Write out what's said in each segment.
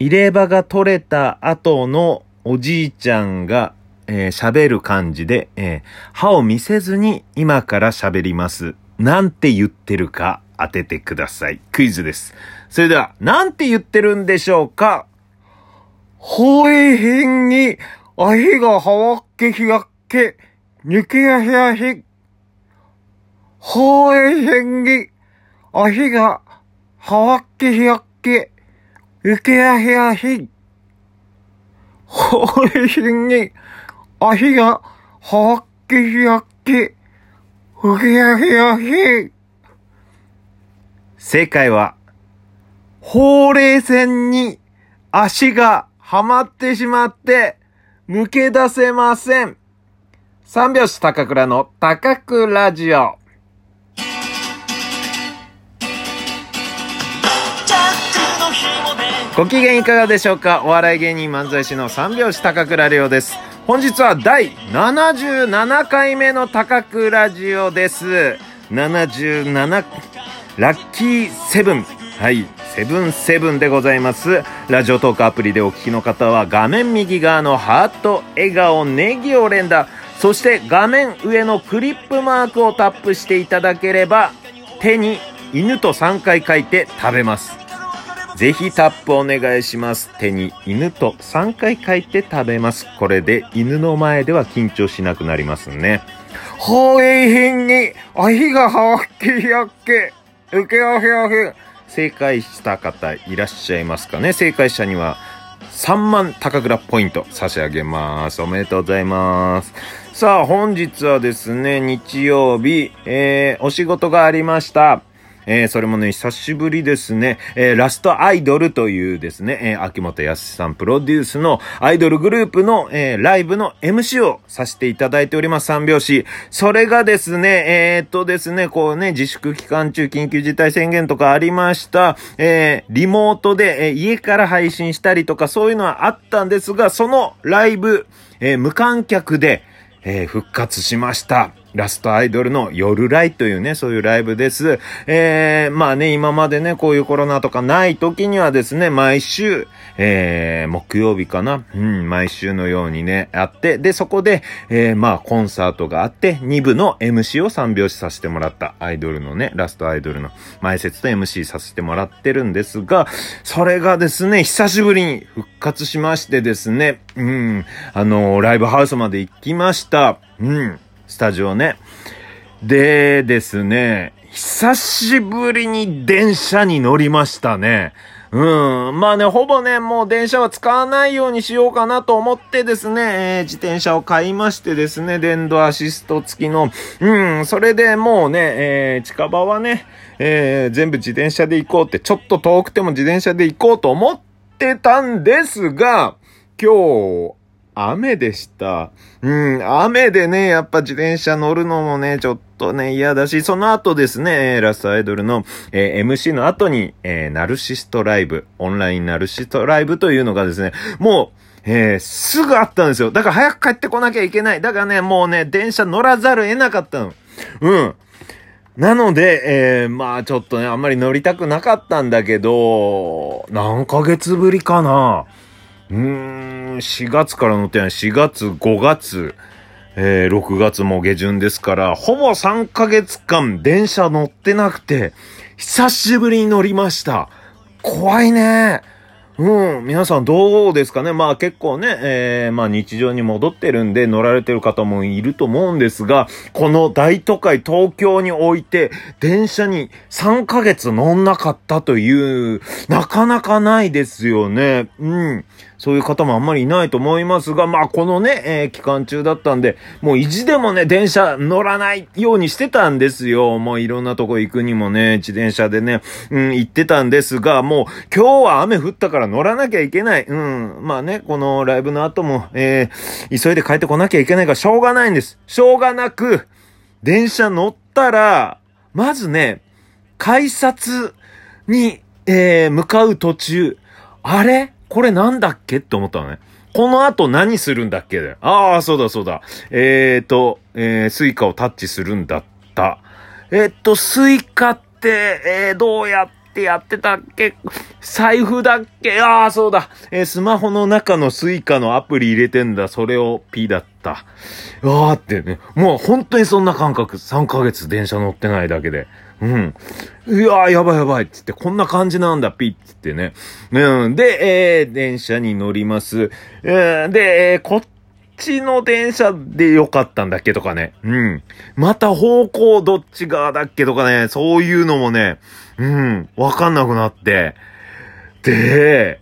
入れ歯が取れた後のおじいちゃんがえー、喋る感じで、えー、歯を見せずに今から喋ります。なんて言ってるか当ててください。クイズです。それでは、なんて言ってるんでしょうか？ほいひんに、あひがはわっけひやっけ、にけやひやひ。ほいひんに、あひがはわっけひやっけ、にけやひやひ。ほいひんに、足が、はっきひやっき、ふきやひやひ。正解は、ほうれい線に足がはまってしまって、抜け出せません。三拍子高倉の高倉ラジオ。ご機嫌いかがでしょうか？お笑い芸人漫才師の三拍子高倉涼です。本日は第77回目の高くラジオです。77、ラッキーセブン。はい。セブンセブンでございます。ラジオトークアプリでお聞きの方は画面右側のハート、笑顔、ネギを連打、そして画面上のクリップマークをタップしていただければ手に犬と3回書いて食べます。ぜひタップお願いします。手に犬と3回書いて食べます。これで犬の前では緊張しなくなりますね。ほいひんに、あひがはわきやっけ、うけあひあひ。正解した方いらっしゃいますかね正解者には3万高倉ポイント差し上げます。おめでとうございます。さあ、本日はですね、日曜日、えー、お仕事がありました。えー、それもね、久しぶりですね、えー、ラストアイドルというですね、えー、秋元康さんプロデュースのアイドルグループの、えー、ライブの MC をさせていただいております、三拍子。それがですね、えー、っとですね、こうね、自粛期間中緊急事態宣言とかありました、えー、リモートで、えー、家から配信したりとかそういうのはあったんですが、そのライブ、えー、無観客で、えー、復活しました。ラストアイドルの夜ライというね、そういうライブです。えー、まあね、今までね、こういうコロナとかない時にはですね、毎週、えー、木曜日かな？うん、毎週のようにね、あって、で、そこで、えー、まあ、コンサートがあって、2部の MC を3拍子させてもらったアイドルのね、ラストアイドルの前説と MC させてもらってるんですが、それがですね、久しぶりに復活しましてですね、うん、あのライブハウスまで行きました。うん。スタジオね。でですね、久しぶりに電車に乗りましたね。うん。まあね、ほぼね、もう電車は使わないようにしようかなと思ってですね、えー、自転車を買いましてですね、電動アシスト付きの、うん、それでもうね、えー、近場はね、えー、全部自転車で行こうって、ちょっと遠くても自転車で行こうと思ってたんですが、今日、雨でした。うん、雨でね、やっぱ自転車乗るのもね、ちょっとね、嫌だし、その後ですね、ラストアイドルの、えー、MC の後に、えー、ナルシストライブ、オンラインナルシストライブというのがですね、もう、えー、すぐあったんですよ。だから早く帰ってこなきゃいけない。だからね、もうね、電車乗らざる得なかったの。うん。なので、えー、まあちょっとね、あんまり乗りたくなかったんだけど、何ヶ月ぶりかな。うーん、4月から乗ってない。4月、5月、えー、6月も下旬ですから、ほぼ3ヶ月間電車乗ってなくて、久しぶりに乗りました。怖いね。うん。皆さんどうですかね？まあ結構ね、えー、まあ日常に戻ってるんで乗られてる方もいると思うんですが、この大都会東京において電車に3ヶ月乗んなかったという、なかなかないですよね。うん。そういう方もあんまりいないと思いますが、まあこのね、えー、期間中だったんで、もう意地でもね、電車乗らないようにしてたんですよ。もういろんなとこ行くにもね、自転車でね、うん、行ってたんですが、もう今日は雨降ったから乗らなきゃいけない。うん、まあね、このライブの後も、えー、急いで帰ってこなきゃいけないからしょうがないんです。しょうがなく、電車乗ったら、まずね、改札に、えー、向かう途中、あれ？これなんだっけ？って思ったのね。この後何するんだっけ？ああ、そうだそうだ。えーと、えー、 Suica をタッチするんだった。えー、っと、 Suica って、えー、どうやってやってたっけ？財布だっけ？ああ、そうだ。えー、スマホの中の Suica のアプリ入れてんだ。それを ピだった。ああってね。もう本当にそんな感覚。3ヶ月電車乗ってないだけで。うん。いやー、やばいやばいっつって、こんな感じなんだ、ピッつってね。うん。で、えー、電車に乗ります。えー、で、えー、こっちの電車でよかったんだっけとかね。うん。また方向どっち側だっけとかね、そういうのもね、うん、わかんなくなって。で、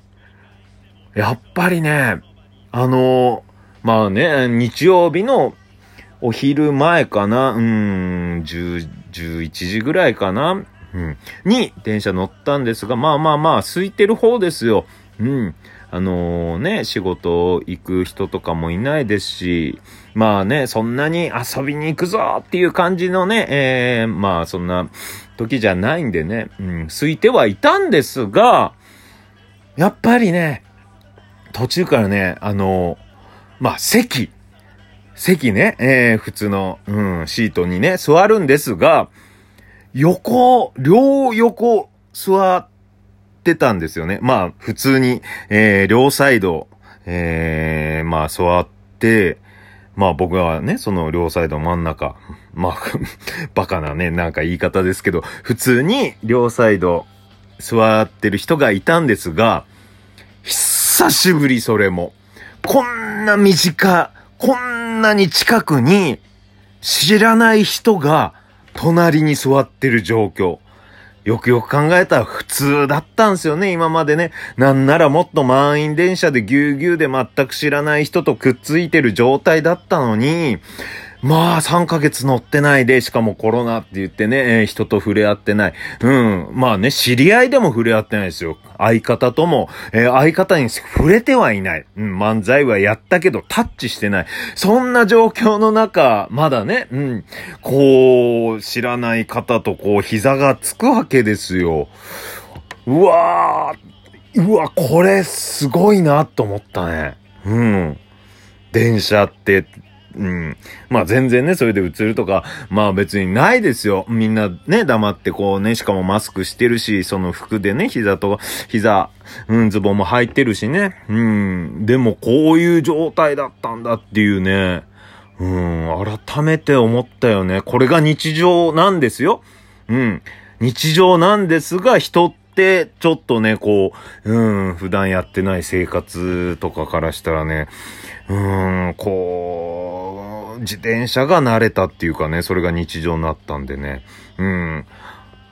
やっぱりね、あのまあね、日曜日のお昼前かな、うん、10、11時ぐらいかな、うん、に電車乗ったんですが、まあまあまあ、空いてる方ですよ。うん。あのー、ね、仕事行く人とかもいないですし、まあね、そんなに遊びに行くぞっていう感じのね、えー、まあそんな時じゃないんでね、うん、空いてはいたんですが、やっぱりね、途中からね、あのー、まあ席、席ね、えー、普通の、うん、シートにね、座るんですが、横、両横座ってたんですよね。まあ、普通に、えー、両サイド、えー、まあ、座って、まあ僕はね、その両サイド真ん中、まあバカなね、なんか言い方ですけど、普通に両サイド座ってる人がいたんですが、久しぶりそれも。こんな短、こんなに近くに知らない人が隣に座ってる状況。よくよく考えたら普通だったんですよね、今までね。なんならもっと満員電車でぎゅうぎゅうで全く知らない人とくっついてる状態だったのに、まあ、3ヶ月乗ってないで、しかもコロナって言ってね、えー、人と触れ合ってない。うん。まあね、知り合いでも触れ合ってないですよ。相方とも、えー、相方に触れてはいない。うん、漫才はやったけど、タッチしてない。そんな状況の中、まだね、うん、こう、知らない方とこう、膝がつくわけですよ。うわー、うわ、これ、すごいな、と思ったね。うん。電車ってうん。まあ全然ね、それで映るとか、まあ別にないですよ。みんなね、黙ってこうね、しかもマスクしてるし、その服でね、膝と、膝、うん、ズボンも履いてるしね。うん。でもこういう状態だったんだっていうね。うん、改めて思ったよね。これが日常なんですよ。うん。日常なんですが、人って、ちょっとね、こう、うん、普段やってない生活とかからしたらね、うん、こう、自転車が慣れたっていうかね、それが日常になったんでね。うん。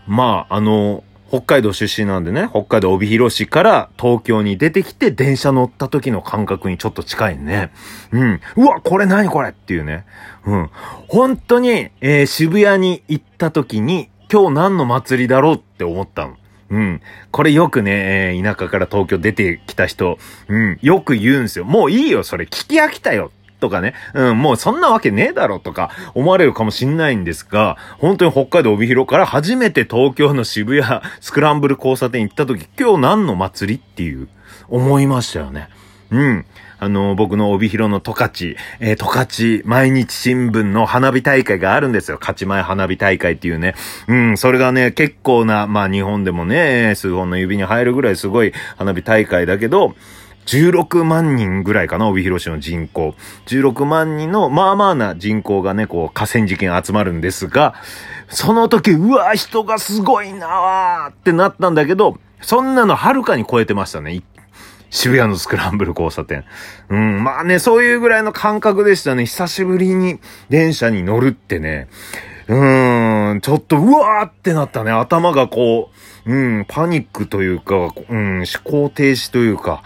まあ、あの、北海道出身なんでね、北海道帯広市から東京に出てきて電車乗った時の感覚にちょっと近いね。うん。うわ、これ何これっていうね。うん。本当に、えー、渋谷に行った時に、今日何の祭りだろうって思ったの。うん。これよくね、えー、田舎から東京出てきた人、うん、よく言うんすよ。もういいよ、それ聞き飽きたよ。とかね。うん、もうそんなわけねえだろとか思われるかもしんないんですが、本当に北海道帯広から初めて東京の渋谷 スクランブル交差点行った時、今日何の祭りっていう思いましたよね。うん。あの、僕の帯広の十勝、えー、十勝毎日新聞の花火大会があるんですよ。勝ち前花火大会っていうね。うん、それがね、結構な、まあ日本でもね、数本の指に入るぐらいすごい花火大会だけど、16万人ぐらいかな、帯広市の人口。16万人の、まあまあな人口がね、こう、河川敷に集まるんですが、その時、うわ、人がすごいなわーってなったんだけど、そんなのはるかに超えてましたね。渋谷のスクランブル交差点。うん、まあね、そういうぐらいの感覚でしたね。久しぶりに電車に乗るってね。うーん、ちょっと、うわーってなったね。頭がこう、うん、パニックというか、うん、思考停止というか、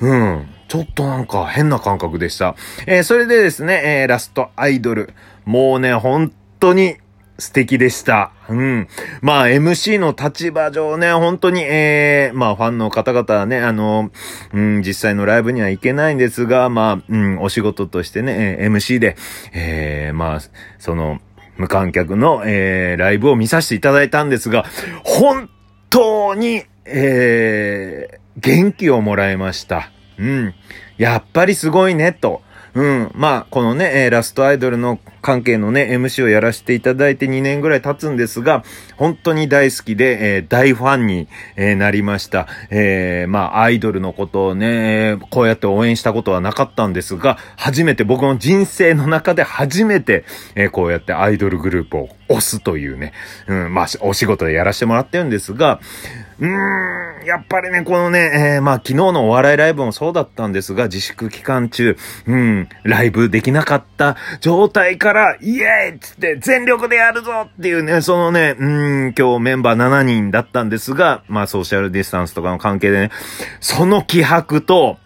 うん、ちょっとなんか変な感覚でした。えー、それでですね、えー、ラストアイドル。もうね、本当に素敵でした。うん。まあ、MC の立場上ね、本当に、ええー、まあ、ファンの方々はね、あの、うん、実際のライブには行けないんですが、まあ、うん、お仕事としてね、MC で、ええー、まあ、その、無観客の、えー、ライブを見させていただいたんですが、本当に、えー、元気をもらいました。うん。やっぱりすごいね、と。うん、まあ、このね、え、ラストアイドルの関係のね、MC をやらせていただいて2年ぐらい経つんですが、本当に大好きで、えー、大ファンに、えー、なりました。え、まあ、アイドルのことをね、こうやって応援したことはなかったんですが、初めて、僕の人生の中で初めて、え、こうやってアイドルグループを押すというね、うん、まあ、お仕事でやらせてもらってるんですが、うーん、やっぱりね、このね、えー、まあ昨日のお笑いライブもそうだったんですが、自粛期間中、うん、ライブできなかった状態から、イエーイつって全力でやるぞっていうね、そのね、うん、今日メンバー7人だったんですが、まあソーシャルディスタンスとかの関係でね、その気迫と、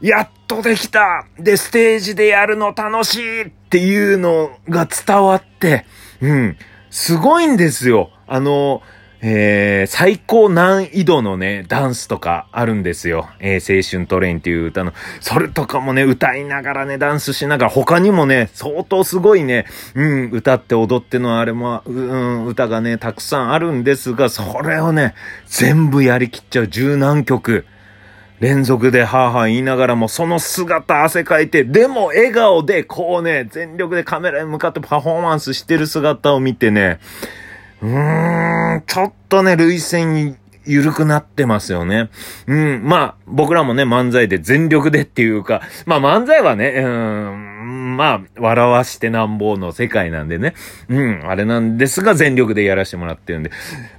やっとできたで、ステージでやるの楽しいっていうのが伝わって、うん、すごいんですよ。あの、えー、最高難易度のね、ダンスとかあるんですよ。えー、青春トレインっていう歌の、それとかもね、歌いながらね、ダンスしながら、他にもね、相当すごいね、うん、歌って踊ってのあれも、うん、歌がね、たくさんあるんですが、それをね、全部やりきっちゃう十何曲。連続でハーハー言いながらも、その姿汗かいて、でも笑顔で、こうね、全力でカメラに向かってパフォーマンスしてる姿を見てね、うーん、ちょっとね、類戦緩くなってますよね。うん、まあ、僕らもね、漫才で全力でっていうか、まあ漫才はね、うん、まあ、笑わしてなんぼの世界なんでね。うん、あれなんですが、全力でやらせてもらってるんで、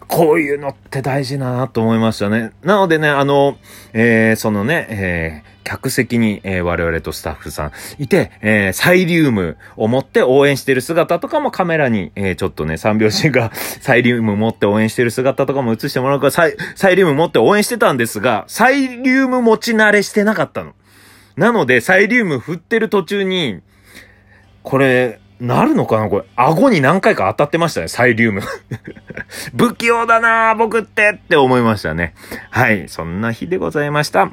こういうのって大事だなと思いましたね。なのでね、あの、えー、そのね、えー、客席に、えー、我々とスタッフさんいて、えー、サイリウムを持って応援してる姿とかもカメラに、えー、ちょっとね、三拍子が サイリウム持って応援してる姿とかも映してもらうから、サイ、サイリウム持って応援してたんですが、サイリウム持ち慣れしてなかったの。なので、サイリウム振ってる途中に、これ、なるのかな？これ。顎に何回か当たってましたね、サイリウム。不器用だな僕ってって思いましたね。はい。そんな日でございました。